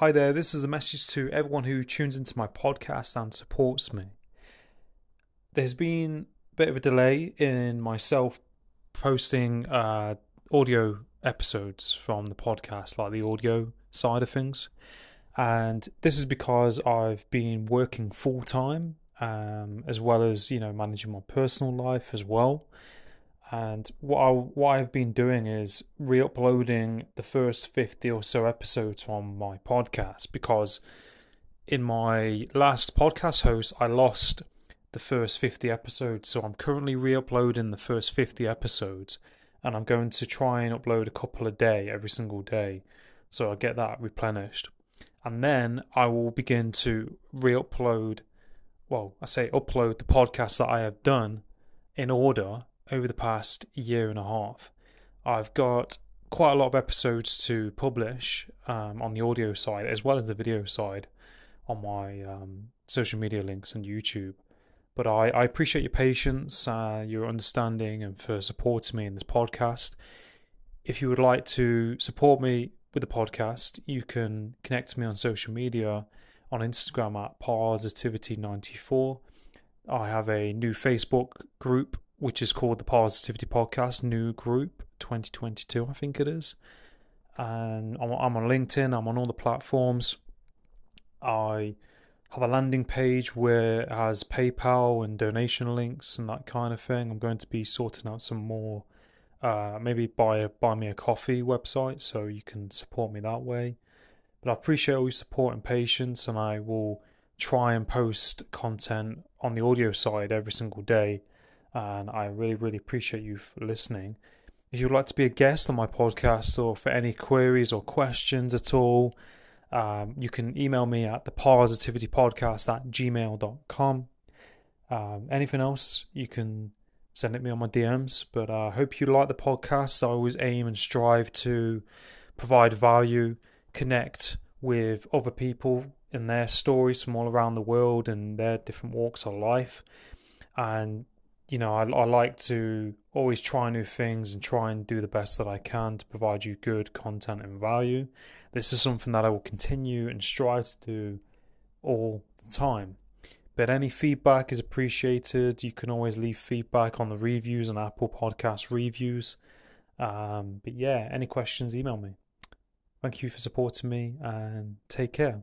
Hi there, this is a message to everyone who tunes into my podcast and supports me. There's been a bit of a delay in myself posting uh, audio episodes from the podcast, like the audio side of things. And this is because I've been working full time, um, as well as you know managing my personal life as well. And what I what I've been doing is re-uploading the first fifty or so episodes on my podcast because in my last podcast host I lost the first fifty episodes, so I'm currently re-uploading the first fifty episodes, and I'm going to try and upload a couple a day every single day, so I get that replenished, and then I will begin to re-upload. Well, I say upload the podcasts that I have done in order over the past year and a half. I've got quite a lot of episodes to publish um, on the audio side as well as the video side on my um, social media links and YouTube. But I, I appreciate your patience, uh, your understanding, and for supporting me in this podcast. If you would like to support me with the podcast, you can connect to me on social media on Instagram at Parrsitivity94. I have a new Facebook group which is called the Parrsitivity Podcast New Group 2022, I think it is. And I'm, on LinkedIn, I'm on all the platforms. I have a landing page where it has PayPal and donation links and that kind of thing. I'm going to be sorting out some more, uh, maybe buy a buy me a coffee website so you can support me that way. But I appreciate all your support and patience, and I will try and post content on the audio side every single day and I really, really appreciate you for listening. If you'd like to be a guest on my podcast or for any queries or questions at all, um, you can email me at the parrsitivitypodcast at gmail.com. Um, anything else, you can send it me on my DMs. But I uh, hope you like the podcast. I always aim and strive to provide value, connect with other people and their stories from all around the world and their different walks of life. And you know, I, I like to always try new things and try and do the best that I can to provide you good content and value. This is something that I will continue and strive to do all the time. But any feedback is appreciated. You can always leave feedback on the reviews on Apple Podcast reviews. Um, but yeah, any questions, email me. Thank you for supporting me and take care.